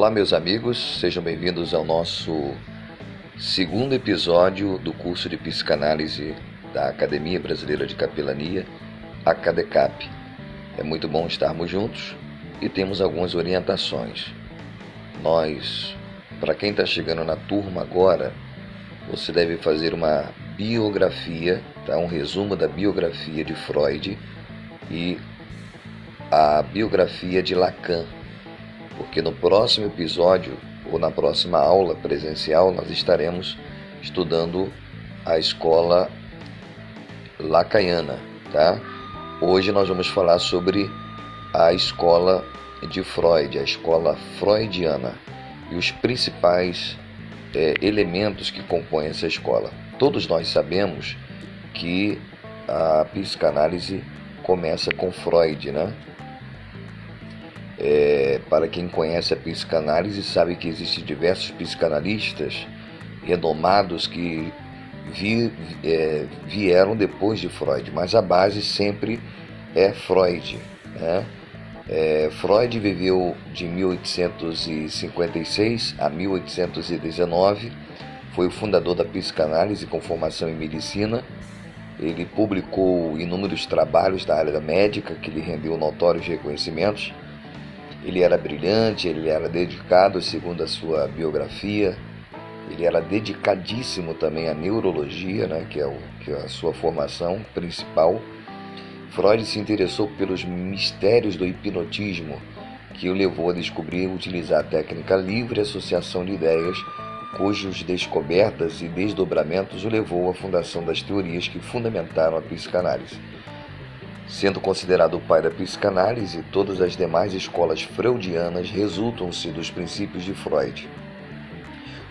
Olá, meus amigos, sejam bem-vindos ao nosso segundo episódio do curso de psicanálise da Academia Brasileira de Capelania, a CADECAP. É muito bom estarmos juntos e temos algumas orientações. Nós, para quem está chegando na turma agora, você deve fazer uma biografia, tá? um resumo da biografia de Freud e a biografia de Lacan, porque no próximo episódio ou na próxima aula presencial nós estaremos estudando a escola lacaniana, tá? Hoje nós vamos falar sobre a escola de Freud, a escola freudiana e os principais é, elementos que compõem essa escola. Todos nós sabemos que a psicanálise começa com Freud, né? É, para quem conhece a psicanálise, sabe que existem diversos psicanalistas renomados que vi, é, vieram depois de Freud, mas a base sempre é Freud. Né? É, Freud viveu de 1856 a 1819, foi o fundador da psicanálise com formação em medicina. Ele publicou inúmeros trabalhos da área médica que lhe rendeu notórios reconhecimentos. Ele era brilhante, ele era dedicado, segundo a sua biografia, ele era dedicadíssimo também à neurologia, né, que, é o, que é a sua formação principal. Freud se interessou pelos mistérios do hipnotismo, que o levou a descobrir utilizar a técnica livre associação de ideias, cujas descobertas e desdobramentos o levou à fundação das teorias que fundamentaram a psicanálise. Sendo considerado o pai da psicanálise, todas as demais escolas freudianas resultam-se dos princípios de Freud,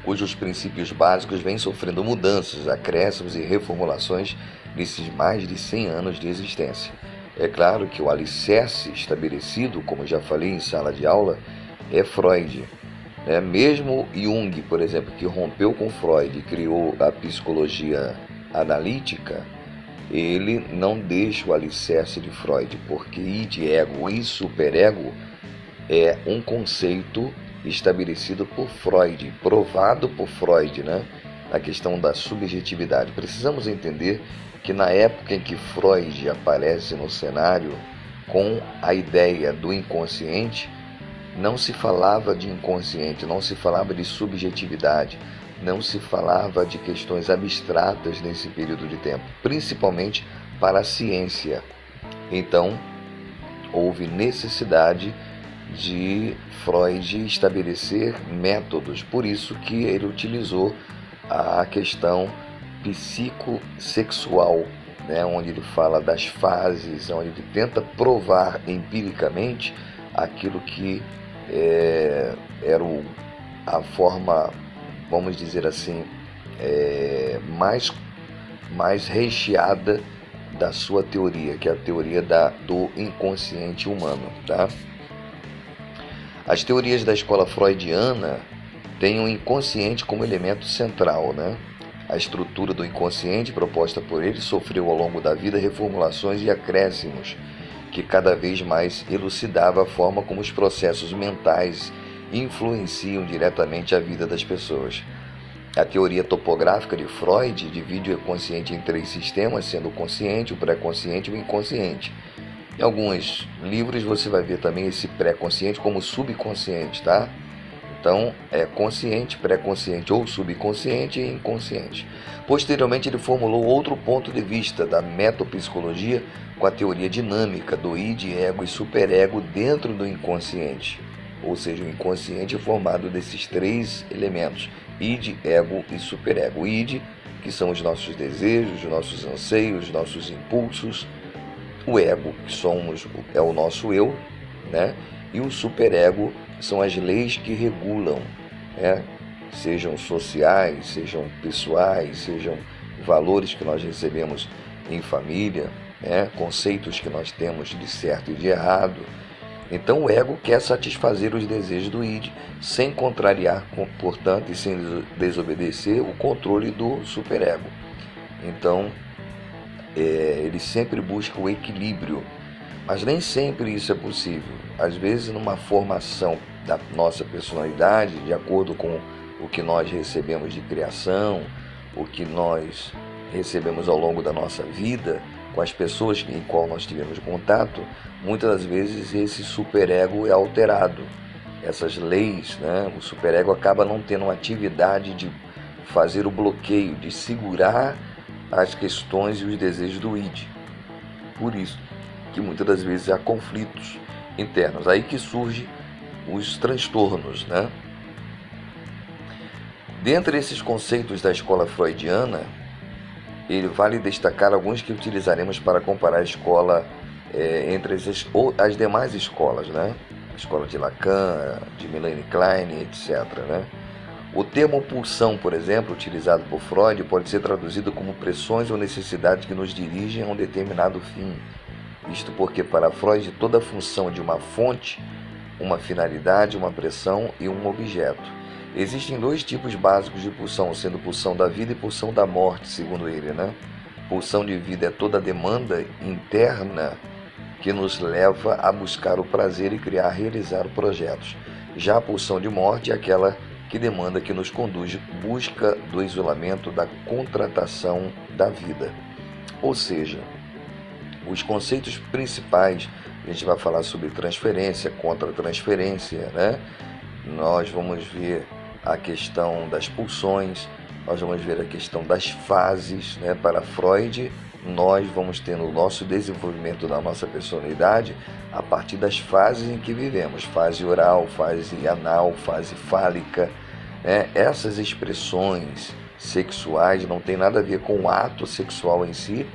cujos princípios básicos vêm sofrendo mudanças, acréscimos e reformulações nesses mais de 100 anos de existência. É claro que o alicerce estabelecido, como já falei em sala de aula, é Freud. Né? Mesmo Jung, por exemplo, que rompeu com Freud e criou a psicologia analítica, ele não deixa o alicerce de Freud, porque id, ego e superego é um conceito estabelecido por Freud, provado por Freud, né? A questão da subjetividade. Precisamos entender que na época em que Freud aparece no cenário com a ideia do inconsciente, não se falava de inconsciente, não se falava de subjetividade, não se falava de questões abstratas nesse período de tempo, principalmente para a ciência. Então, houve necessidade de Freud estabelecer métodos, por isso que ele utilizou a questão psicossexual, né, onde ele fala das fases, onde ele tenta provar empiricamente aquilo que é, era o, a forma vamos dizer assim, é, mais, mais recheada da sua teoria, que é a teoria da, do inconsciente humano. Tá? As teorias da escola freudiana têm o inconsciente como elemento central. Né? A estrutura do inconsciente proposta por ele sofreu ao longo da vida reformulações e acréscimos que cada vez mais elucidava a forma como os processos mentais influenciam diretamente a vida das pessoas. A teoria topográfica de Freud divide o consciente em três sistemas, sendo o consciente, o pré-consciente e o inconsciente. Em alguns livros você vai ver também esse pré-consciente como subconsciente, tá? Então, é consciente, pré-consciente ou subconsciente e inconsciente. Posteriormente, ele formulou outro ponto de vista da metapsicologia com a teoria dinâmica do id, ego e superego dentro do inconsciente ou seja, o inconsciente é formado desses três elementos: id, ego e superego. Id, que são os nossos desejos, os nossos anseios, os nossos impulsos. O ego, que somos é o nosso eu, né? E o superego são as leis que regulam, né? Sejam sociais, sejam pessoais, sejam valores que nós recebemos em família, né? conceitos que nós temos de certo e de errado, então o ego quer satisfazer os desejos do id, sem contrariar, portanto, e sem desobedecer o controle do superego. Então é, ele sempre busca o equilíbrio, mas nem sempre isso é possível. Às vezes, numa formação da nossa personalidade, de acordo com o que nós recebemos de criação, o que nós recebemos ao longo da nossa vida, com as pessoas em qual nós tivemos contato, muitas das vezes esse superego é alterado. Essas leis, né, o superego acaba não tendo uma atividade de fazer o bloqueio, de segurar as questões e os desejos do id. Por isso que muitas das vezes há conflitos internos. Aí que surge os transtornos, né? Dentre esses conceitos da escola freudiana, ele vale destacar alguns que utilizaremos para comparar a escola é, entre as, as demais escolas, né? A escola de Lacan, de Melanie Klein, etc. Né? O termo pulsão, por exemplo, utilizado por Freud, pode ser traduzido como pressões ou necessidades que nos dirigem a um determinado fim. Isto porque, para Freud, toda função de uma fonte, uma finalidade, uma pressão e um objeto. Existem dois tipos básicos de pulsão, sendo pulsão da vida e pulsão da morte, segundo ele, né? Pulsão de vida é toda demanda interna que nos leva a buscar o prazer e criar, realizar projetos. Já a pulsão de morte é aquela que demanda que nos conduz busca do isolamento, da contratação da vida. Ou seja, os conceitos principais, a gente vai falar sobre transferência, contra-transferência, né? Nós vamos ver a questão das pulsões, nós vamos ver a questão das fases. Né? Para Freud, nós vamos ter no nosso desenvolvimento da nossa personalidade a partir das fases em que vivemos fase oral, fase anal, fase fálica. Né? Essas expressões sexuais não tem nada a ver com o ato sexual em si,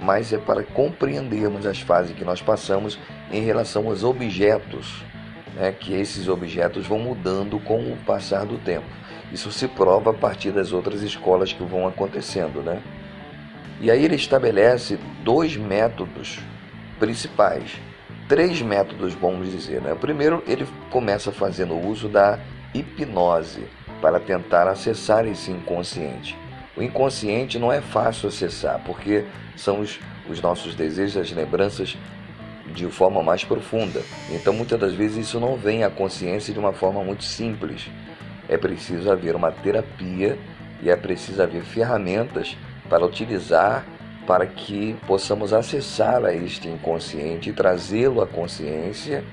mas é para compreendermos as fases que nós passamos em relação aos objetos né, que esses objetos vão mudando com o passar do tempo. Isso se prova a partir das outras escolas que vão acontecendo. Né? E aí ele estabelece dois métodos principais, três métodos, vamos dizer. Né? Primeiro, ele começa fazendo uso da hipnose para tentar acessar esse inconsciente. O inconsciente não é fácil acessar, porque são os, os nossos desejos, as lembranças de forma mais profunda. Então, muitas das vezes, isso não vem à consciência de uma forma muito simples. É preciso haver uma terapia e é preciso haver ferramentas para utilizar para que possamos acessar a este inconsciente e trazê-lo à consciência.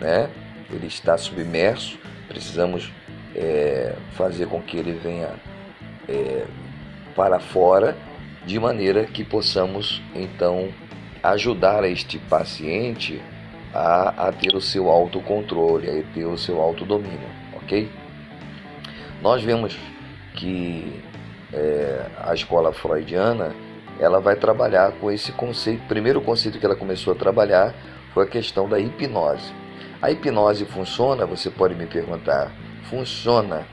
Né? Ele está submerso, precisamos é, fazer com que ele venha é, para fora, de maneira que possamos então ajudar este paciente a, a ter o seu autocontrole, a ter o seu autodomínio, ok? Nós vemos que é, a escola freudiana ela vai trabalhar com esse conceito. O primeiro conceito que ela começou a trabalhar foi a questão da hipnose. A hipnose funciona? Você pode me perguntar. Funciona,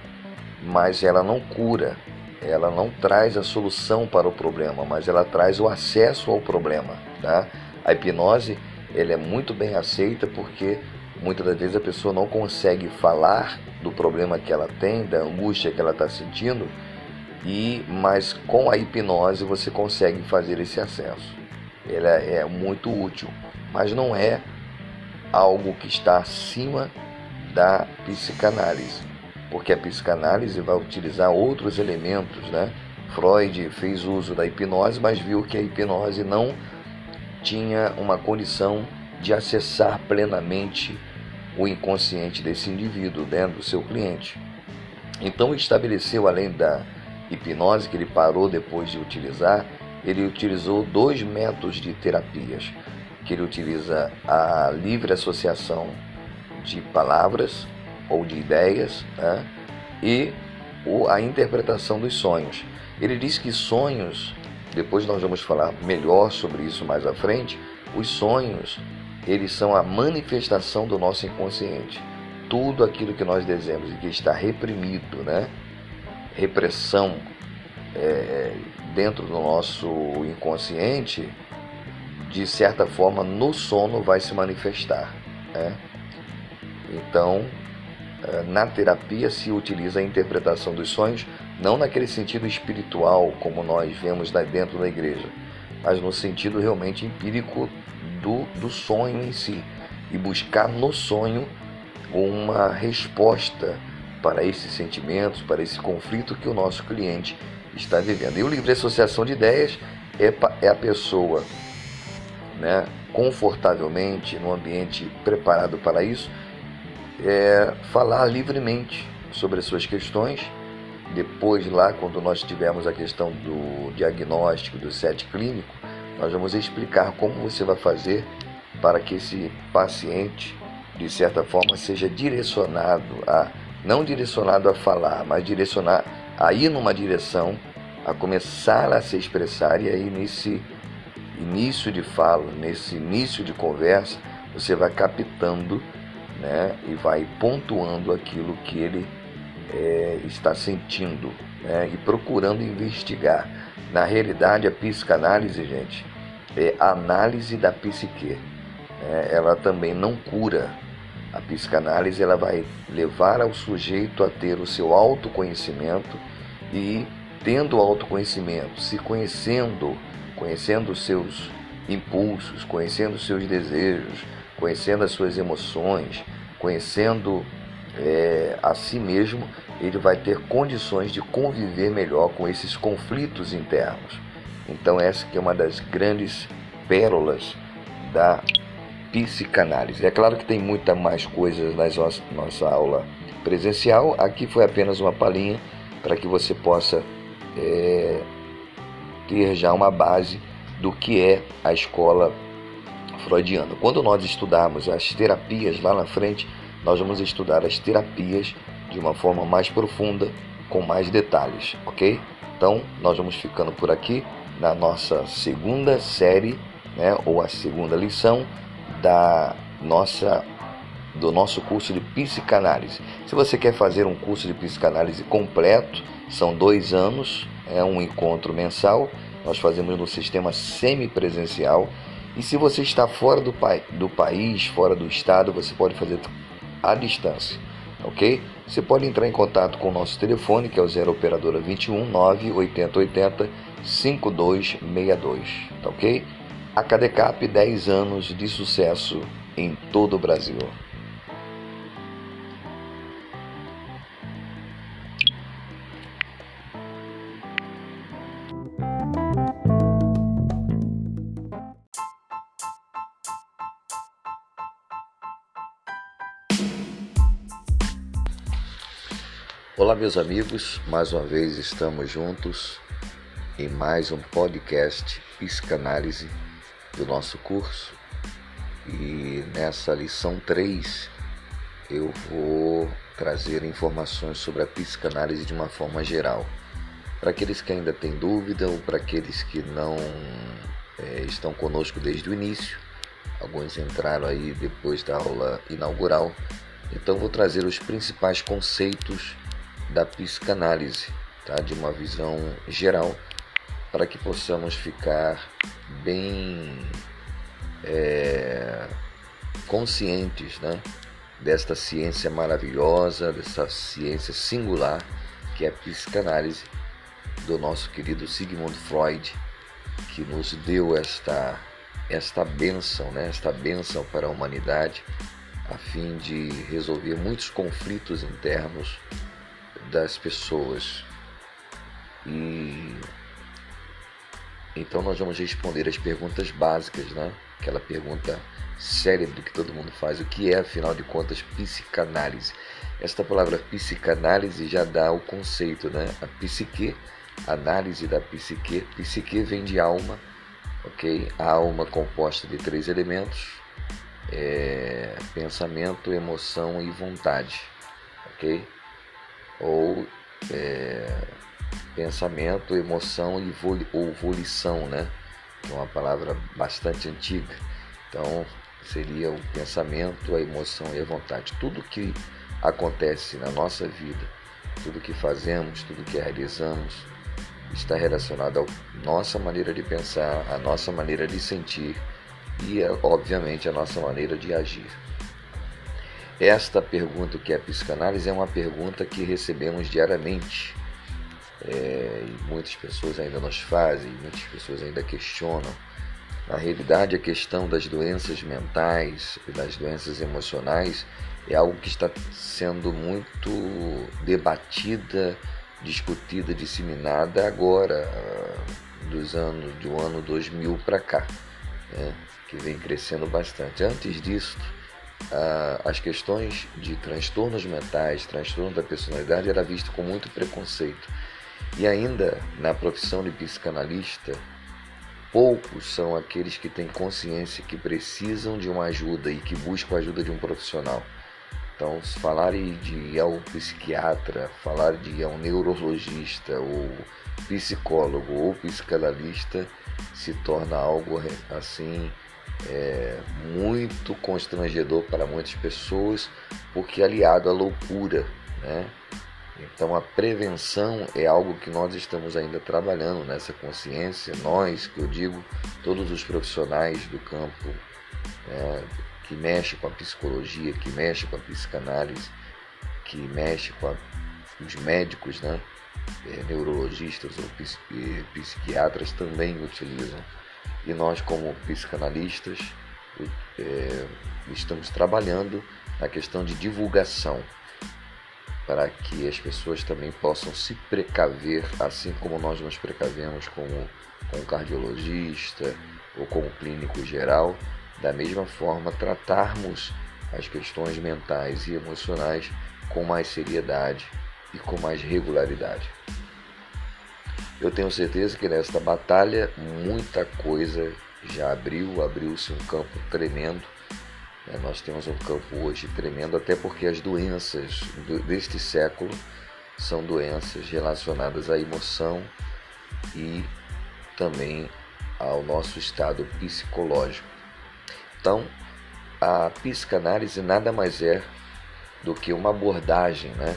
mas ela não cura, ela não traz a solução para o problema, mas ela traz o acesso ao problema. Tá? A hipnose ele é muito bem aceita porque muitas das vezes a pessoa não consegue falar do problema que ela tem, da angústia que ela está sentindo, e mas com a hipnose você consegue fazer esse acesso. Ela é muito útil, mas não é algo que está acima da psicanálise, porque a psicanálise vai utilizar outros elementos, né? Freud fez uso da hipnose, mas viu que a hipnose não tinha uma condição de acessar plenamente o inconsciente desse indivíduo, né, do seu cliente. Então estabeleceu, além da hipnose que ele parou depois de utilizar, ele utilizou dois métodos de terapias, que ele utiliza a livre associação de palavras ou de ideias né, e a interpretação dos sonhos. Ele diz que sonhos depois nós vamos falar melhor sobre isso mais à frente. Os sonhos, eles são a manifestação do nosso inconsciente. Tudo aquilo que nós desejamos e que está reprimido, né? Repressão é, dentro do nosso inconsciente, de certa forma, no sono vai se manifestar. Né? Então, é, na terapia se utiliza a interpretação dos sonhos não naquele sentido espiritual como nós vemos dentro da igreja, mas no sentido realmente empírico do, do sonho em si e buscar no sonho uma resposta para esses sentimentos, para esse conflito que o nosso cliente está vivendo. E o livre associação de ideias é, é a pessoa né, confortavelmente, no ambiente preparado para isso, é, falar livremente sobre as suas questões. Depois, lá, quando nós tivermos a questão do diagnóstico, do set clínico, nós vamos explicar como você vai fazer para que esse paciente, de certa forma, seja direcionado a, não direcionado a falar, mas direcionar a ir numa direção, a começar a se expressar e aí nesse início de fala, nesse início de conversa, você vai captando né, e vai pontuando aquilo que ele é, está sentindo né, e procurando investigar. Na realidade, a psicanálise, gente, é análise da psique. Né? Ela também não cura. A psicanálise ela vai levar ao sujeito a ter o seu autoconhecimento e, tendo autoconhecimento, se conhecendo, conhecendo os seus impulsos, conhecendo os seus desejos, conhecendo as suas emoções, conhecendo é, a si mesmo, ele vai ter condições de conviver melhor com esses conflitos internos. Então essa que é uma das grandes pérolas da psicanálise. É claro que tem muita mais coisas na nossa aula presencial. Aqui foi apenas uma palhinha para que você possa é, ter já uma base do que é a escola freudiana. Quando nós estudarmos as terapias lá na frente, nós vamos estudar as terapias de uma forma mais profunda, com mais detalhes, ok? Então, nós vamos ficando por aqui na nossa segunda série, né, ou a segunda lição da nossa do nosso curso de psicanálise. Se você quer fazer um curso de psicanálise completo, são dois anos, é um encontro mensal. Nós fazemos no sistema semipresencial. E se você está fora do, pa do país, fora do estado, você pode fazer à distância, ok? Você pode entrar em contato com o nosso telefone, que é o 0 operadora 21 9 8080 5262, tá ok? A Cadecap 10 anos de sucesso em todo o Brasil. Olá, meus amigos, mais uma vez estamos juntos em mais um podcast Psicanálise do nosso curso. E nessa lição 3 eu vou trazer informações sobre a psicanálise de uma forma geral. Para aqueles que ainda têm dúvida ou para aqueles que não é, estão conosco desde o início, alguns entraram aí depois da aula inaugural, então vou trazer os principais conceitos da psicanálise, tá? de uma visão geral, para que possamos ficar bem é, conscientes né? desta ciência maravilhosa, dessa ciência singular que é a psicanálise do nosso querido Sigmund Freud, que nos deu esta esta benção, né? esta benção para a humanidade, a fim de resolver muitos conflitos internos das pessoas. E então nós vamos responder as perguntas básicas, né? Aquela pergunta cérebro que todo mundo faz, o que é afinal de contas psicanálise? Esta palavra psicanálise já dá o conceito, né? A psique, análise da psique, psique vem de alma, ok? A alma composta de três elementos: é, pensamento, emoção e vontade, ok? ou é, pensamento, emoção e voli, ou volição, né? É uma palavra bastante antiga. Então, seria o pensamento, a emoção e a vontade. Tudo que acontece na nossa vida, tudo que fazemos, tudo que realizamos, está relacionado à nossa maneira de pensar, à nossa maneira de sentir e, obviamente, à nossa maneira de agir. Esta pergunta que é a psicanálise é uma pergunta que recebemos diariamente. É, e muitas pessoas ainda nos fazem, muitas pessoas ainda questionam. Na realidade, a questão das doenças mentais e das doenças emocionais é algo que está sendo muito debatida, discutida, disseminada agora, dos anos do ano 2000 para cá, né? que vem crescendo bastante. Antes disso, as questões de transtornos mentais, transtorno da personalidade era visto com muito preconceito. E ainda na profissão de psicanalista, poucos são aqueles que têm consciência que precisam de uma ajuda e que buscam a ajuda de um profissional. Então, se falar de ir ao psiquiatra, falar de ir ao neurologista, ou psicólogo ou psicanalista, se torna algo assim é, muito constrangedor para muitas pessoas, porque é aliado à loucura, né? Então a prevenção é algo que nós estamos ainda trabalhando nessa consciência, nós, que eu digo, todos os profissionais do campo né, que mexe com a psicologia, que mexe com a psicanálise, que mexe com a, os médicos, né? É, neurologistas ou psiquiatras também utilizam. E nós, como psicanalistas, é, estamos trabalhando na questão de divulgação para que as pessoas também possam se precaver, assim como nós nos precavemos com, com o cardiologista ou com o clínico geral, da mesma forma, tratarmos as questões mentais e emocionais com mais seriedade e com mais regularidade. Eu tenho certeza que nesta batalha muita coisa já abriu, abriu-se um campo tremendo. Né? Nós temos um campo hoje tremendo, até porque as doenças deste século são doenças relacionadas à emoção e também ao nosso estado psicológico. Então, a psicanálise nada mais é do que uma abordagem né,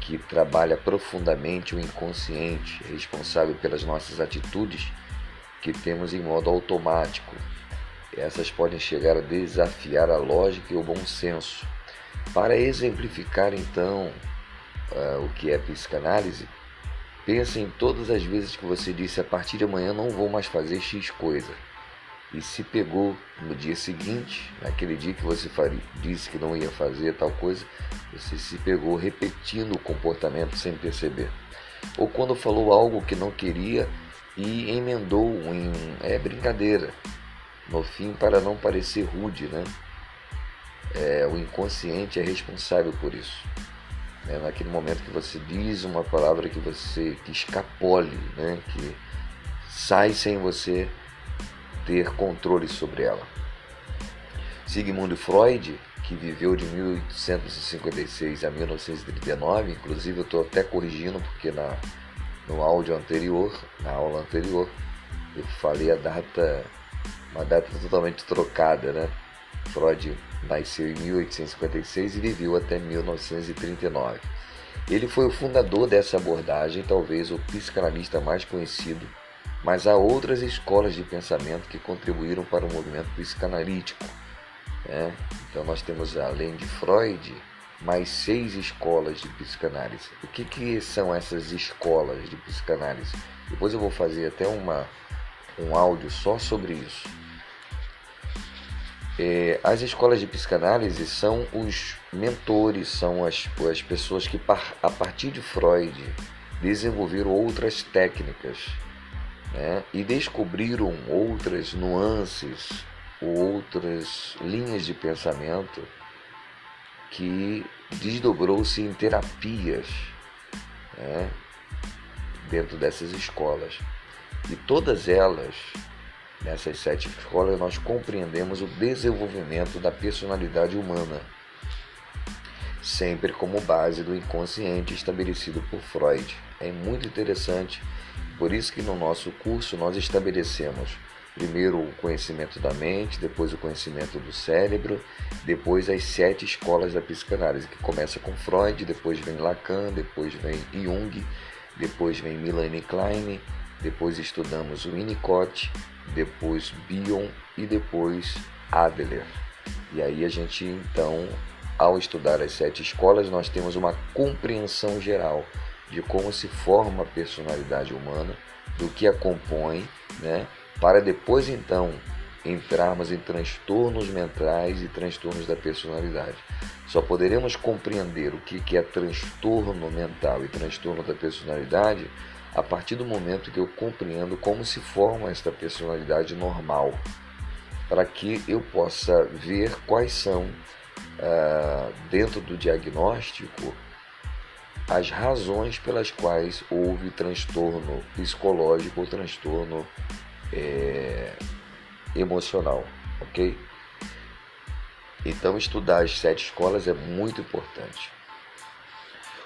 que trabalha profundamente o inconsciente, responsável pelas nossas atitudes que temos em modo automático. Essas podem chegar a desafiar a lógica e o bom senso. Para exemplificar então uh, o que é psicanálise, pense em todas as vezes que você disse a partir de amanhã não vou mais fazer X coisa e se pegou no dia seguinte, naquele dia que você faria, disse que não ia fazer tal coisa, você se pegou repetindo o comportamento sem perceber. Ou quando falou algo que não queria e emendou em é, brincadeira, no fim para não parecer rude, né? É, o inconsciente é responsável por isso. É naquele momento que você diz uma palavra que você que escapole, né? que sai sem você ter controle sobre ela. Sigmund Freud, que viveu de 1856 a 1939, inclusive eu estou até corrigindo porque na, no áudio anterior, na aula anterior, eu falei a data, uma data totalmente trocada, né? Freud nasceu em 1856 e viveu até 1939. Ele foi o fundador dessa abordagem, talvez o psicanalista mais conhecido mas há outras escolas de pensamento que contribuíram para o movimento psicanalítico. Né? Então nós temos, além de Freud, mais seis escolas de psicanálise. O que, que são essas escolas de psicanálise? Depois eu vou fazer até uma, um áudio só sobre isso. É, as escolas de psicanálise são os mentores, são as, as pessoas que, a partir de Freud, desenvolveram outras técnicas né? e descobriram outras nuances, outras linhas de pensamento que desdobrou-se em terapias né? dentro dessas escolas. E todas elas, nessas sete escolas, nós compreendemos o desenvolvimento da personalidade humana, sempre como base do inconsciente estabelecido por Freud. É muito interessante por isso que no nosso curso nós estabelecemos primeiro o conhecimento da mente, depois o conhecimento do cérebro, depois as sete escolas da psicanálise, que começa com Freud, depois vem Lacan, depois vem Jung, depois vem Melanie Klein, depois estudamos Winnicott, depois Bion e depois Adler. E aí a gente então, ao estudar as sete escolas, nós temos uma compreensão geral de como se forma a personalidade humana, do que a compõe, né? para depois então entrarmos em transtornos mentais e transtornos da personalidade. Só poderemos compreender o que é transtorno mental e transtorno da personalidade a partir do momento que eu compreendo como se forma esta personalidade normal, para que eu possa ver quais são, ah, dentro do diagnóstico, as razões pelas quais houve transtorno psicológico ou transtorno é, emocional, ok? Então, estudar as sete escolas é muito importante.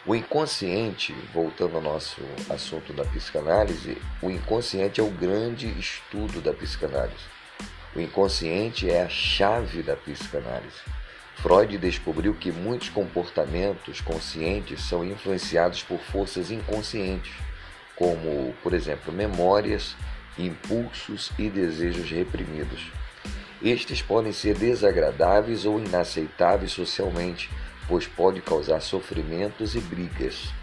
O inconsciente, voltando ao nosso assunto da psicanálise, o inconsciente é o grande estudo da psicanálise. O inconsciente é a chave da psicanálise. Freud descobriu que muitos comportamentos conscientes são influenciados por forças inconscientes, como, por exemplo, memórias, impulsos e desejos reprimidos. Estes podem ser desagradáveis ou inaceitáveis socialmente, pois pode causar sofrimentos e brigas.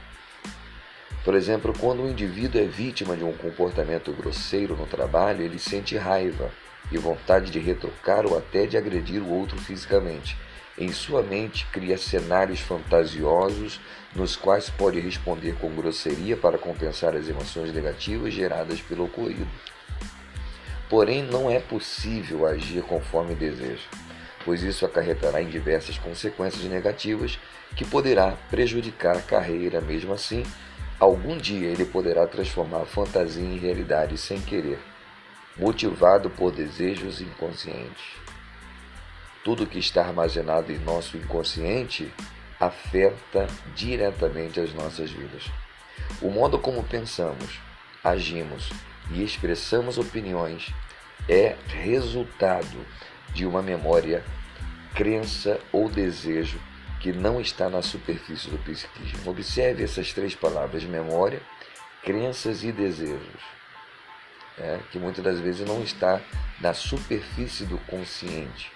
Por exemplo, quando um indivíduo é vítima de um comportamento grosseiro no trabalho, ele sente raiva e vontade de retrucar ou até de agredir o outro fisicamente. Em sua mente, cria cenários fantasiosos nos quais pode responder com grosseria para compensar as emoções negativas geradas pelo ocorrido. Porém, não é possível agir conforme deseja, pois isso acarretará em diversas consequências negativas que poderá prejudicar a carreira. Mesmo assim, algum dia ele poderá transformar a fantasia em realidade sem querer, motivado por desejos inconscientes. Tudo que está armazenado em nosso inconsciente afeta diretamente as nossas vidas. O modo como pensamos, agimos e expressamos opiniões é resultado de uma memória, crença ou desejo que não está na superfície do psiquismo. Observe essas três palavras: memória, crenças e desejos, é, que muitas das vezes não está na superfície do consciente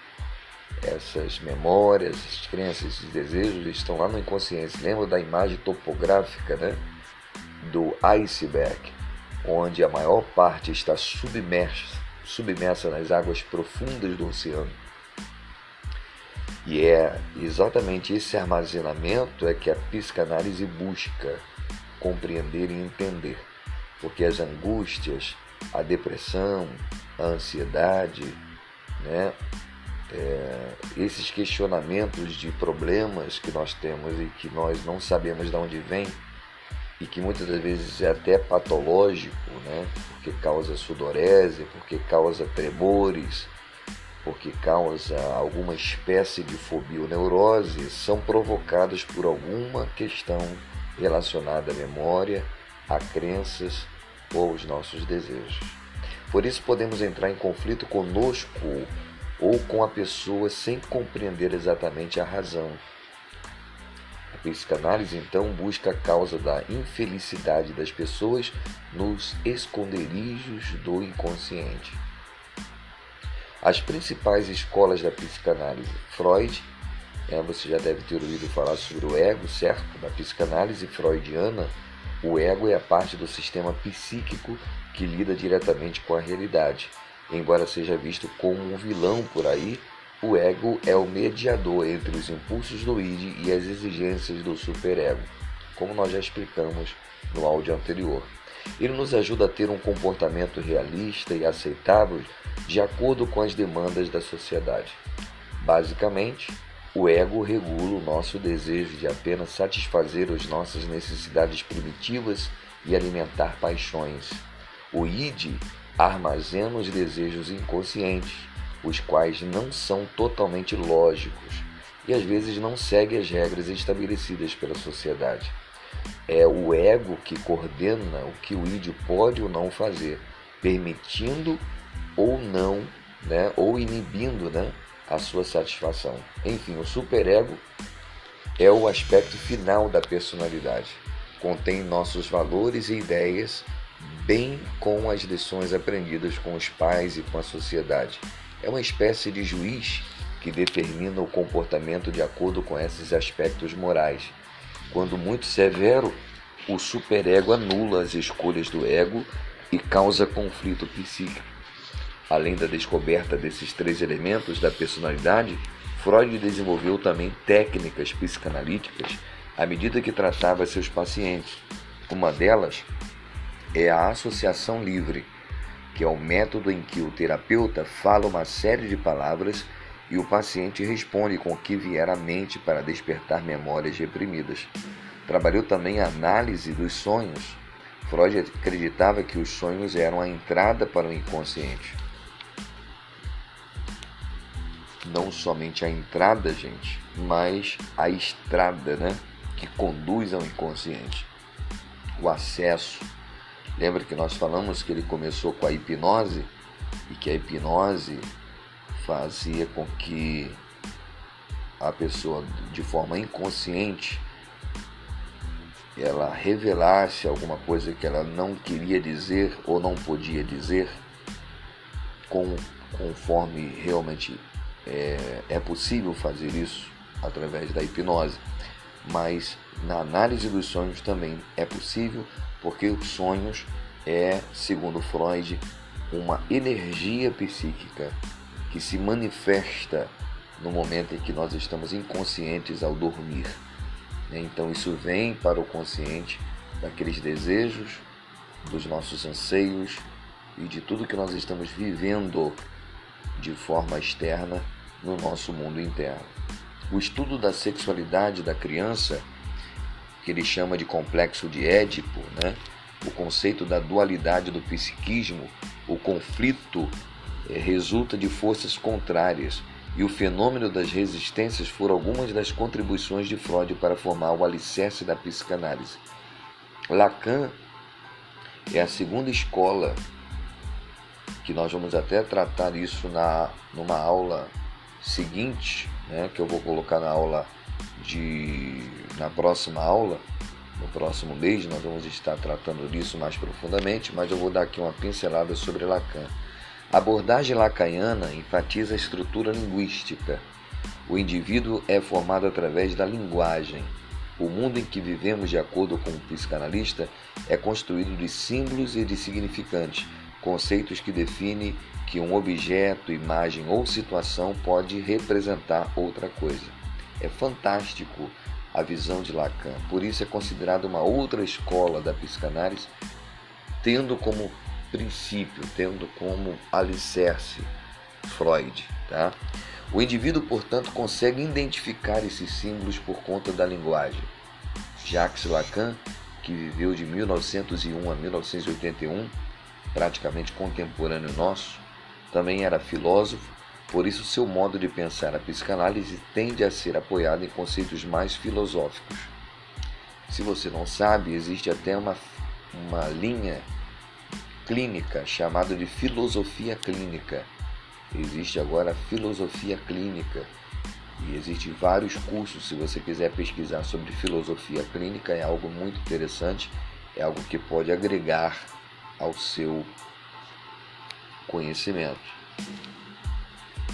essas memórias, essas crenças, esses desejos estão lá no inconsciente. Lembra da imagem topográfica né? do iceberg, onde a maior parte está submersa, submersa nas águas profundas do oceano. E é exatamente esse armazenamento é que a psicanálise busca compreender e entender, porque as angústias, a depressão, a ansiedade, né, é, esses questionamentos de problemas que nós temos e que nós não sabemos de onde vem e que muitas das vezes é até patológico, né? porque causa sudorese, porque causa tremores, porque causa alguma espécie de fobia ou neurose, são provocados por alguma questão relacionada à memória, a crenças ou aos nossos desejos. Por isso podemos entrar em conflito conosco ou com a pessoa sem compreender exatamente a razão. Psicanálise então busca a causa da infelicidade das pessoas nos esconderijos do inconsciente. As principais escolas da psicanálise, Freud, é, você já deve ter ouvido falar sobre o ego, certo? Na psicanálise freudiana, o ego é a parte do sistema psíquico que lida diretamente com a realidade. Embora seja visto como um vilão por aí, o ego é o mediador entre os impulsos do id e as exigências do superego, como nós já explicamos no áudio anterior. Ele nos ajuda a ter um comportamento realista e aceitável de acordo com as demandas da sociedade. Basicamente, o ego regula o nosso desejo de apenas satisfazer as nossas necessidades primitivas e alimentar paixões. O id armazena os desejos inconscientes, os quais não são totalmente lógicos e às vezes não seguem as regras estabelecidas pela sociedade. É o ego que coordena o que o ídio pode ou não fazer, permitindo ou não, né, ou inibindo né, a sua satisfação. Enfim, o superego é o aspecto final da personalidade. Contém nossos valores e ideias bem com as lições aprendidas com os pais e com a sociedade. É uma espécie de juiz que determina o comportamento de acordo com esses aspectos morais. Quando muito severo, o superego anula as escolhas do ego e causa conflito psíquico. Além da descoberta desses três elementos da personalidade, Freud desenvolveu também técnicas psicanalíticas à medida que tratava seus pacientes. Uma delas é a associação livre, que é o método em que o terapeuta fala uma série de palavras e o paciente responde com o que vier à mente para despertar memórias reprimidas. Trabalhou também a análise dos sonhos. Freud acreditava que os sonhos eram a entrada para o inconsciente. Não somente a entrada, gente, mas a estrada, né, que conduz ao inconsciente. O acesso. Lembra que nós falamos que ele começou com a hipnose e que a hipnose fazia com que a pessoa, de forma inconsciente, ela revelasse alguma coisa que ela não queria dizer ou não podia dizer, com, conforme realmente é, é possível fazer isso através da hipnose. Mas na análise dos sonhos também é possível, porque os sonhos é, segundo Freud, uma energia psíquica que se manifesta no momento em que nós estamos inconscientes ao dormir. Né? Então isso vem para o consciente daqueles desejos, dos nossos anseios e de tudo que nós estamos vivendo de forma externa no nosso mundo interno. O estudo da sexualidade da criança, que ele chama de complexo de Édipo, né? o conceito da dualidade do psiquismo, o conflito é, resulta de forças contrárias e o fenômeno das resistências foram algumas das contribuições de Freud para formar o alicerce da psicanálise. Lacan é a segunda escola que nós vamos até tratar isso na numa aula seguinte, né, que eu vou colocar na aula de na próxima aula, no próximo mês nós vamos estar tratando disso mais profundamente, mas eu vou dar aqui uma pincelada sobre Lacan. A abordagem lacaniana enfatiza a estrutura linguística. O indivíduo é formado através da linguagem. O mundo em que vivemos, de acordo com o psicanalista, é construído de símbolos e de significantes, conceitos que definem que um objeto, imagem ou situação pode representar outra coisa. É fantástico a visão de Lacan, por isso é considerada uma outra escola da psicanálise, tendo como princípio, tendo como alicerce Freud. Tá? O indivíduo, portanto, consegue identificar esses símbolos por conta da linguagem. Jacques Lacan, que viveu de 1901 a 1981, praticamente contemporâneo nosso, também era filósofo, por isso seu modo de pensar a psicanálise tende a ser apoiado em conceitos mais filosóficos. Se você não sabe, existe até uma, uma linha clínica, chamado de filosofia clínica. Existe agora filosofia clínica e existem vários cursos. Se você quiser pesquisar sobre filosofia clínica, é algo muito interessante, é algo que pode agregar ao seu conhecimento.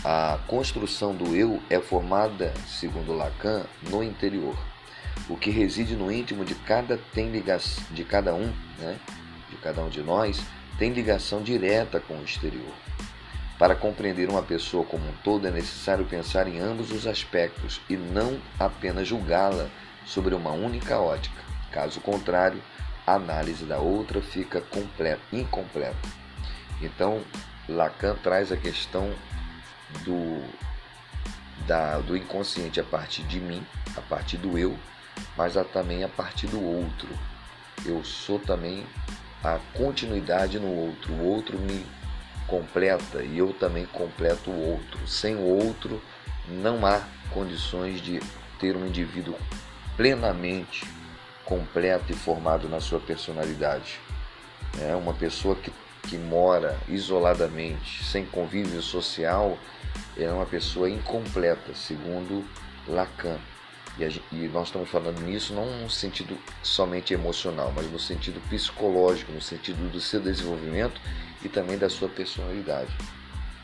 A construção do eu é formada, segundo Lacan, no interior. O que reside no íntimo de cada tem ligação, de cada um, né, de cada um de nós, tem ligação direta com o exterior. Para compreender uma pessoa como um todo é necessário pensar em ambos os aspectos e não apenas julgá-la sobre uma única ótica. Caso contrário, a análise da outra fica completa, incompleta. Então, Lacan traz a questão do, da, do inconsciente a partir de mim, a partir do eu, mas também a partir do outro. Eu sou também a continuidade no outro. O outro me completa e eu também completo o outro. Sem o outro, não há condições de ter um indivíduo plenamente completo e formado na sua personalidade. É uma pessoa que, que mora isoladamente, sem convívio social, é uma pessoa incompleta, segundo Lacan. E, a, e, nós estamos falando nisso não no sentido somente emocional, mas no sentido psicológico, no sentido do seu desenvolvimento e também da sua personalidade.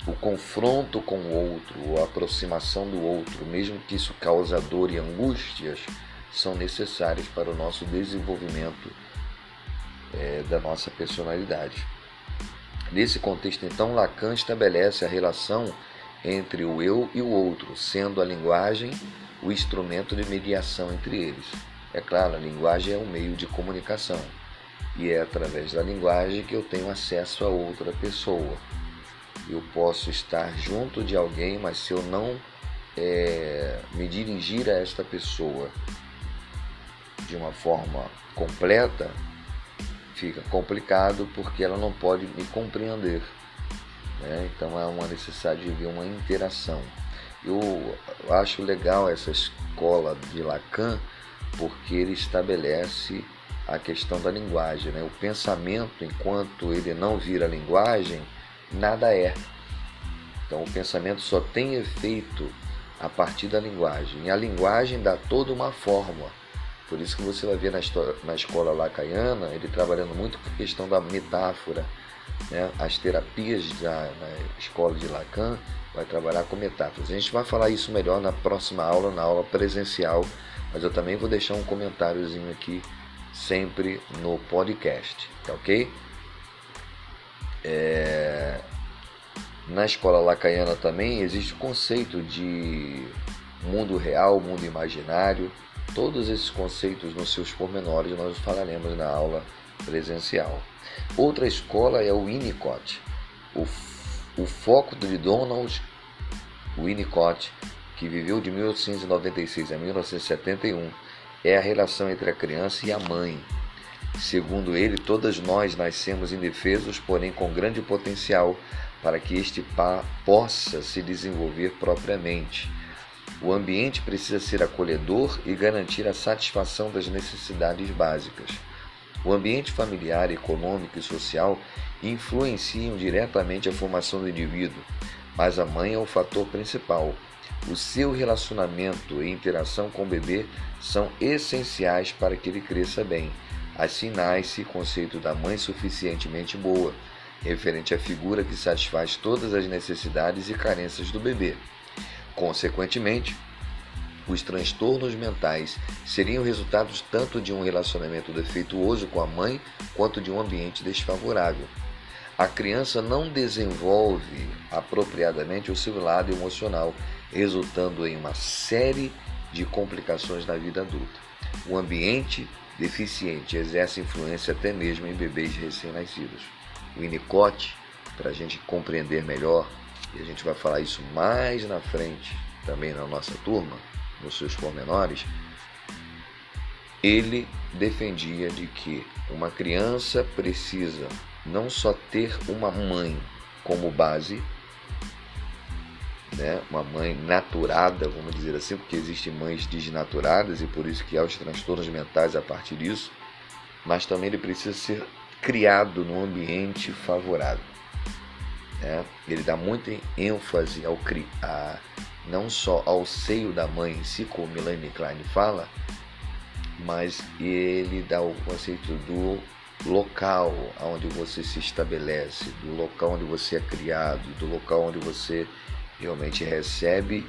O confronto com o outro, a aproximação do outro, mesmo que isso cause dor e angústias, são necessários para o nosso desenvolvimento é, da nossa personalidade. Nesse contexto, então, Lacan estabelece a relação entre o eu e o outro, sendo a linguagem o instrumento de mediação entre eles. É claro, a linguagem é um meio de comunicação e é através da linguagem que eu tenho acesso a outra pessoa. Eu posso estar junto de alguém, mas se eu não é, me dirigir a esta pessoa de uma forma completa, fica complicado porque ela não pode me compreender. Né? Então é uma necessidade de haver uma interação. Eu acho legal essa escola de Lacan porque ele estabelece a questão da linguagem. Né? O pensamento, enquanto ele não vira linguagem, nada é. Então o pensamento só tem efeito a partir da linguagem. E a linguagem dá toda uma forma. Por isso que você vai ver na, história, na escola lacaiana, ele trabalhando muito com a questão da metáfora. Né? As terapias da escola de Lacan vai trabalhar com metáforas. A gente vai falar isso melhor na próxima aula, na aula presencial, mas eu também vou deixar um comentáriozinho aqui sempre no podcast, tá ok? É... Na escola lacaiana também existe o conceito de mundo real, mundo imaginário. Todos esses conceitos nos seus pormenores nós falaremos na aula presencial. Outra escola é o Winnicott. O, o foco de Donald Winnicott, que viveu de 1896 a 1971, é a relação entre a criança e a mãe. Segundo ele, todas nós nascemos indefesos, porém com grande potencial para que este par possa se desenvolver propriamente. O ambiente precisa ser acolhedor e garantir a satisfação das necessidades básicas. O ambiente familiar, econômico e social influenciam diretamente a formação do indivíduo, mas a mãe é o fator principal. O seu relacionamento e interação com o bebê são essenciais para que ele cresça bem. Assim nasce o conceito da mãe suficientemente boa referente à figura que satisfaz todas as necessidades e carências do bebê. Consequentemente, os transtornos mentais seriam resultados tanto de um relacionamento defeituoso com a mãe quanto de um ambiente desfavorável. A criança não desenvolve apropriadamente o seu lado emocional, resultando em uma série de complicações na vida adulta. O ambiente deficiente exerce influência até mesmo em bebês recém-nascidos. Winnicott, para a gente compreender melhor, e a gente vai falar isso mais na frente também na nossa turma, nos seus pormenores, ele defendia de que uma criança precisa não só ter uma mãe como base, né, uma mãe naturada, vamos dizer assim, porque existem mães desnaturadas e por isso que há os transtornos mentais a partir disso, mas também ele precisa ser criado num ambiente favorável. Né? Ele dá muita ênfase ao criar, não só ao seio da mãe em si, como Melanie Klein fala, mas ele dá o conceito do local onde você se estabelece, do local onde você é criado, do local onde você realmente recebe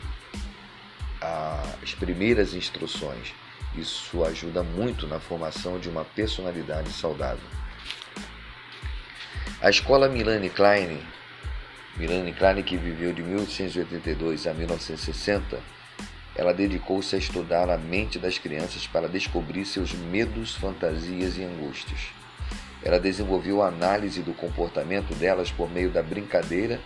as primeiras instruções. Isso ajuda muito na formação de uma personalidade saudável. A escola Milani Klein, Milani Klein que viveu de 1882 a 1960, ela dedicou-se a estudar a mente das crianças para descobrir seus medos, fantasias e angústias. Ela desenvolveu a análise do comportamento delas por meio da brincadeira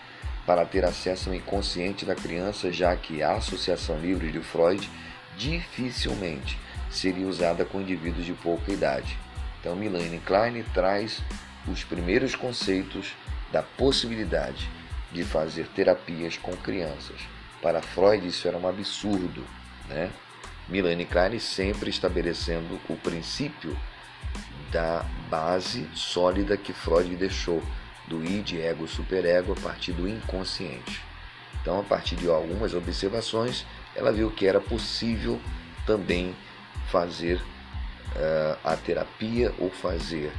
para ter acesso ao inconsciente da criança, já que a associação livre de Freud dificilmente seria usada com indivíduos de pouca idade. Então, Milane Klein traz os primeiros conceitos da possibilidade de fazer terapias com crianças. Para Freud isso era um absurdo, né? Milane Klein sempre estabelecendo o princípio da base sólida que Freud deixou do id, ego, superego a partir do inconsciente. Então, a partir de algumas observações, ela viu que era possível também fazer uh, a terapia ou fazer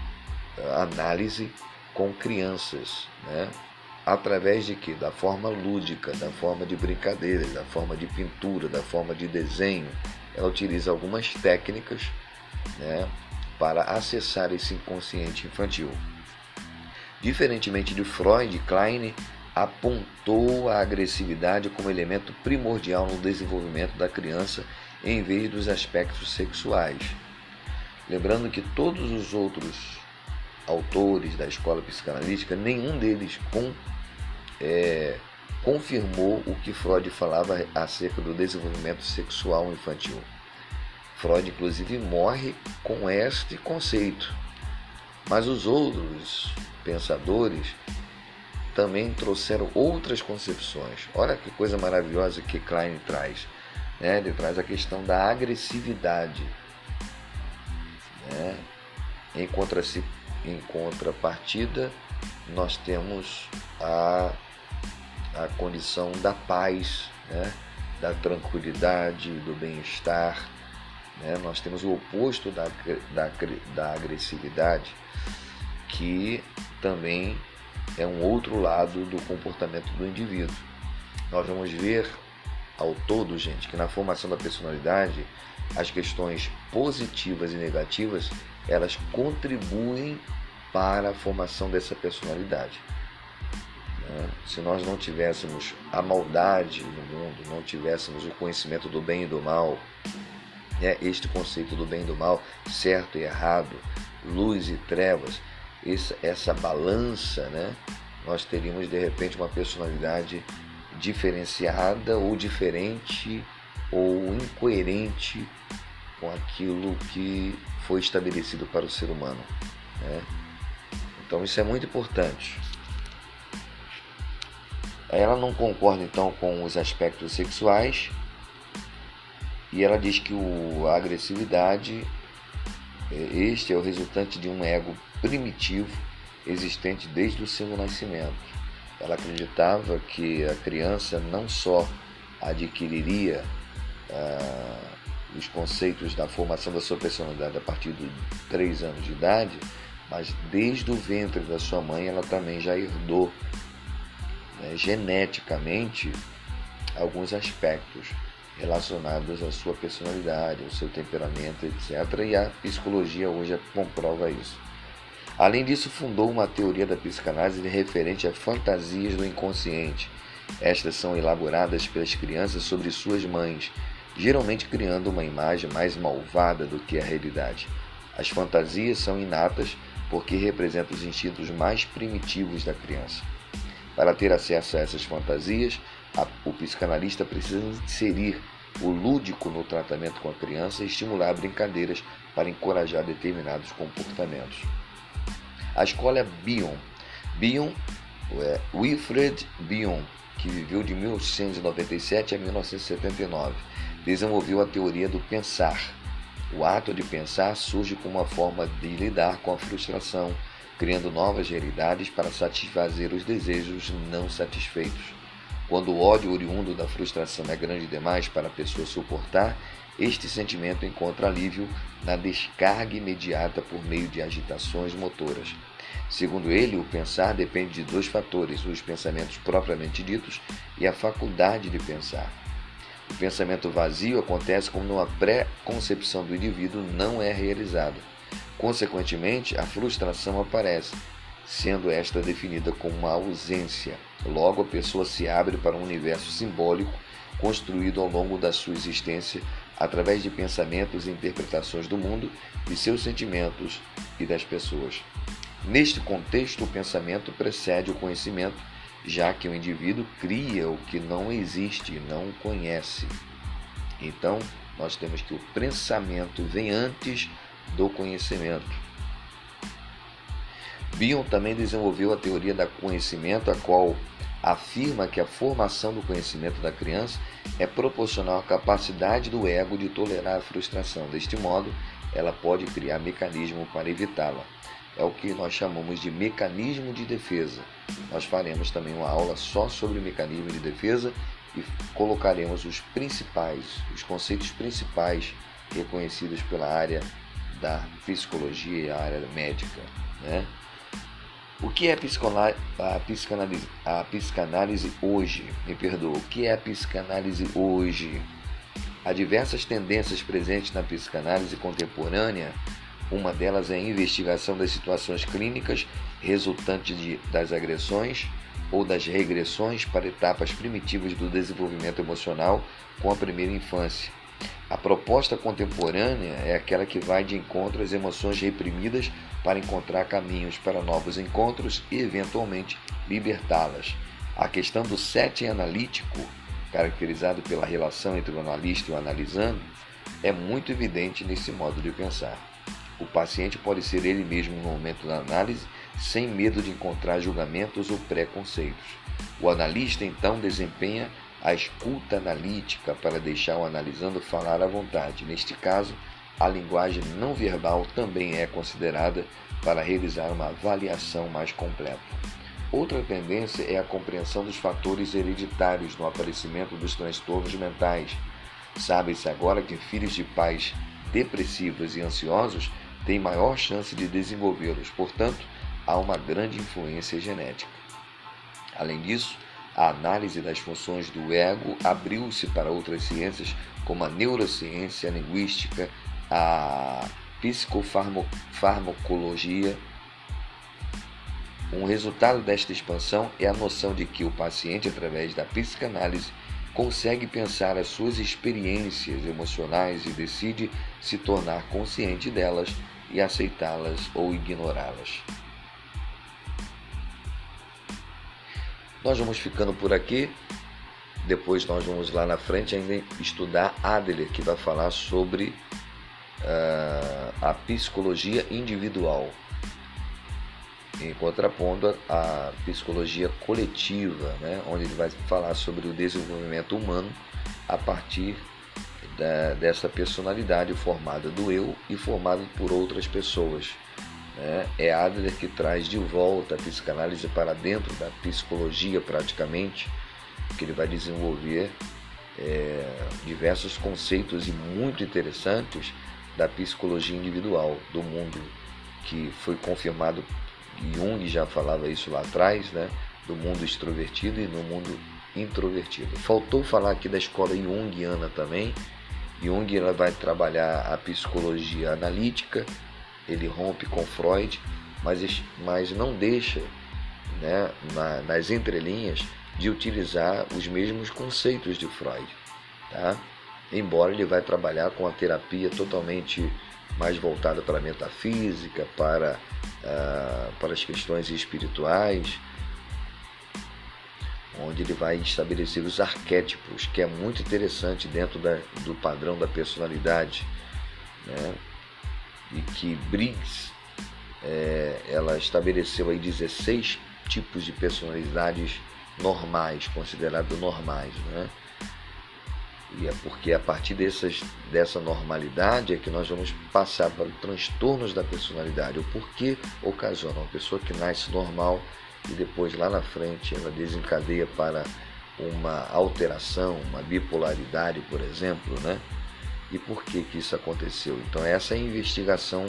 análise com crianças, né? Através de que? Da forma lúdica, da forma de brincadeira, da forma de pintura, da forma de desenho. Ela utiliza algumas técnicas né, para acessar esse inconsciente infantil. Diferentemente de Freud, Klein apontou a agressividade como elemento primordial no desenvolvimento da criança em vez dos aspectos sexuais. Lembrando que todos os outros autores da escola psicanalítica, nenhum deles com, é, confirmou o que Freud falava acerca do desenvolvimento sexual infantil. Freud, inclusive, morre com este conceito. Mas os outros pensadores também trouxeram outras concepções. Olha que coisa maravilhosa que Klein traz. Né? Ele traz a questão da agressividade. Né? Em, contra em contrapartida, nós temos a, a condição da paz, né? da tranquilidade, do bem-estar. Né? Nós temos o oposto da, da, da agressividade, que também é um outro lado do comportamento do indivíduo. Nós vamos ver ao todo, gente, que na formação da personalidade, as questões positivas e negativas, elas contribuem para a formação dessa personalidade. Né? Se nós não tivéssemos a maldade no mundo, não tivéssemos o conhecimento do bem e do mal, né? este conceito do bem e do mal, certo e errado, luz e trevas, essa, balança, né? nós teríamos de repente uma personalidade diferenciada ou diferente ou incoerente com aquilo que foi estabelecido para o ser humano. Né? Então isso é muito importante. Ela não concorda então com os aspectos sexuais e ela diz que o, a agressividade é, este é o resultante de um ego primitivo existente desde o seu nascimento. Ela acreditava que a criança não só adquiriria ah, os conceitos da formação da sua personalidade a partir de 3 anos de idade, mas desde o ventre da sua mãe ela também já herdou né, geneticamente alguns aspectos relacionados à sua personalidade, ao seu temperamento, etc. E a psicologia hoje comprova isso. Além disso, fundou uma teoria da psicanálise referente a fantasias do inconsciente. Estas são elaboradas pelas crianças sobre suas mães, geralmente criando uma imagem mais malvada do que a realidade. As fantasias são inatas porque representam os instintos mais primitivos da criança. Para ter acesso a essas fantasias, a, o psicanalista precisa inserir o lúdico no tratamento com a criança e estimular brincadeiras para encorajar determinados comportamentos. A escola Bion. Bion, é Wilfred Bion, que viveu de 1897 a 1979, desenvolveu a teoria do pensar. O ato de pensar surge como uma forma de lidar com a frustração, criando novas realidades para satisfazer os desejos não satisfeitos. Quando o ódio oriundo da frustração é grande demais para a pessoa suportar, este sentimento encontra alívio na descarga imediata por meio de agitações motoras. Segundo ele, o pensar depende de dois fatores: os pensamentos propriamente ditos e a faculdade de pensar. O pensamento vazio acontece quando uma pré-concepção do indivíduo não é realizada. Consequentemente, a frustração aparece, sendo esta definida como uma ausência. Logo, a pessoa se abre para um universo simbólico construído ao longo da sua existência através de pensamentos e interpretações do mundo, de seus sentimentos e das pessoas. Neste contexto, o pensamento precede o conhecimento, já que o indivíduo cria o que não existe não conhece. Então, nós temos que o pensamento vem antes do conhecimento. Bion também desenvolveu a teoria da conhecimento, a qual afirma que a formação do conhecimento da criança é proporcional à capacidade do ego de tolerar a frustração. Deste modo, ela pode criar mecanismo para evitá-la. É o que nós chamamos de mecanismo de defesa. Nós faremos também uma aula só sobre mecanismo de defesa e colocaremos os principais, os conceitos principais reconhecidos pela área da psicologia e a área médica. Né? O que é a psicanálise, a psicanálise hoje? Me perdoa. O que é a psicanálise hoje? Há diversas tendências presentes na psicanálise contemporânea Uma delas é a investigação das situações clínicas resultantes de, das agressões ou das regressões para etapas primitivas do desenvolvimento emocional com a primeira infância. A proposta contemporânea é aquela que vai de encontro às emoções reprimidas para encontrar caminhos para novos encontros e, eventualmente, libertá-las. A questão do setting analítico, caracterizado pela relação entre o analista e o analisando, é muito evidente nesse modo de pensar. O paciente pode ser ele mesmo no momento da análise, sem medo de encontrar julgamentos ou preconceitos. O analista então desempenha a escuta analítica para deixar o analisando falar à vontade. Neste caso, a linguagem não verbal também é considerada para realizar uma avaliação mais completa. Outra tendência é a compreensão dos fatores hereditários no aparecimento dos transtornos mentais. Sabe-se agora que filhos de pais depressivos e ansiosos têm maior chance de desenvolvê-los, portanto, há uma grande influência genética. Além disso, a análise das funções do ego abriu-se para outras ciências como a neurociência, a linguística, a psicofarmacologia. Um resultado desta expansão é a noção de que o paciente, através da psicanálise, consegue pensar as suas experiências emocionais e decide se tornar consciente delas e aceitá-las ou ignorá-las. Nós vamos ficando por aqui. Depois nós vamos lá na frente ainda estudar Adler, que vai falar sobre uh, a psicologia individual, em contrapondo à psicologia coletiva, né, onde ele vai falar sobre o desenvolvimento humano a partir da, dessa personalidade formada do eu e formada por outras pessoas. Né? É Adler que traz de volta a psicanálise para dentro da psicologia, praticamente, que ele vai desenvolver é, diversos conceitos e muito interessantes da psicologia individual do mundo, que foi confirmado, Jung já falava isso lá atrás, né? do mundo extrovertido e no mundo introvertido. Faltou falar aqui da escola junguiana também. Jung ela vai trabalhar a psicologia analítica, ele rompe com Freud, mas, mas não deixa né, na, nas entrelinhas de utilizar os mesmos conceitos de Freud. Tá? Embora ele vai trabalhar com a terapia totalmente mais voltada para a metafísica, para, uh, para as questões espirituais, onde ele vai estabelecer os arquétipos, que é muito interessante dentro da, do padrão da personalidade. Né? e que Briggs é, ela estabeleceu aí 16 tipos de personalidades normais, considerados normais, né? E é porque a partir dessas, dessa normalidade é que nós vamos passar para os transtornos da personalidade. O porquê ocasiona uma pessoa que nasce normal e depois lá na frente ela desencadeia para uma alteração, uma bipolaridade, por exemplo, né? e por que, que isso aconteceu. Então, essa é a investigação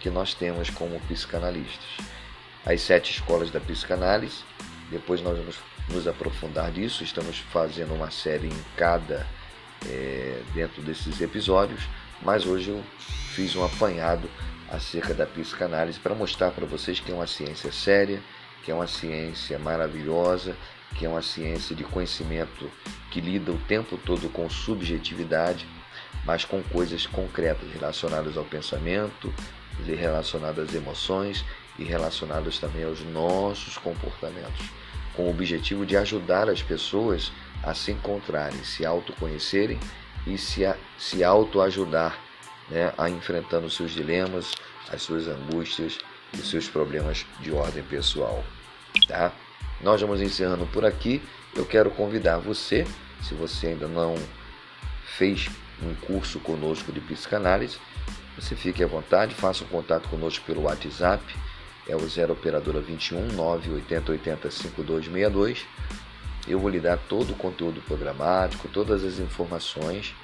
que nós temos como psicanalistas. As sete escolas da psicanálise, depois nós vamos nos aprofundar disso, estamos fazendo uma série em cada é, dentro desses episódios, mas hoje eu fiz um apanhado acerca da psicanálise para mostrar para vocês que é uma ciência séria, que é uma ciência maravilhosa, que é uma ciência de conhecimento que lida o tempo todo com subjetividade mas com coisas concretas relacionadas ao pensamento, relacionadas às emoções e relacionadas também aos nossos comportamentos, com o objetivo de ajudar as pessoas a se encontrarem, se autoconhecerem e se, se autoajudar né, a enfrentando seus dilemas, as suas angústias e seus problemas de ordem pessoal. Tá? Nós vamos encerrando por aqui. Eu quero convidar você, se você ainda não fez um curso conosco de psicanálise, você fique à vontade, faça um contato conosco pelo WhatsApp, é o 0 operadora 21 980 80 5262. Eu vou lhe dar todo o conteúdo programático, todas as informações.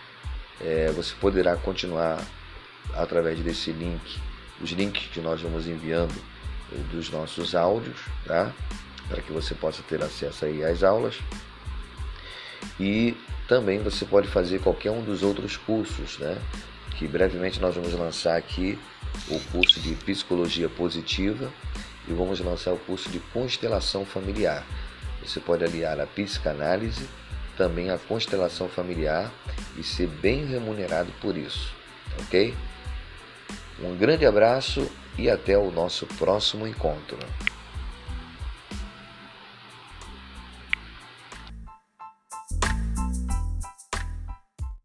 É, você poderá continuar através desse link, os links que nós vamos enviando eh, dos nossos áudios, tá? Para que você possa ter acesso aí às aulas. E também você pode fazer qualquer um dos outros cursos, né? Que brevemente nós vamos lançar aqui o curso de Psicologia Positiva e vamos lançar o curso de Constelação Familiar. Você pode aliar a psicanálise, também a constelação familiar e ser bem remunerado por isso, ok? Um grande abraço e até o nosso próximo encontro.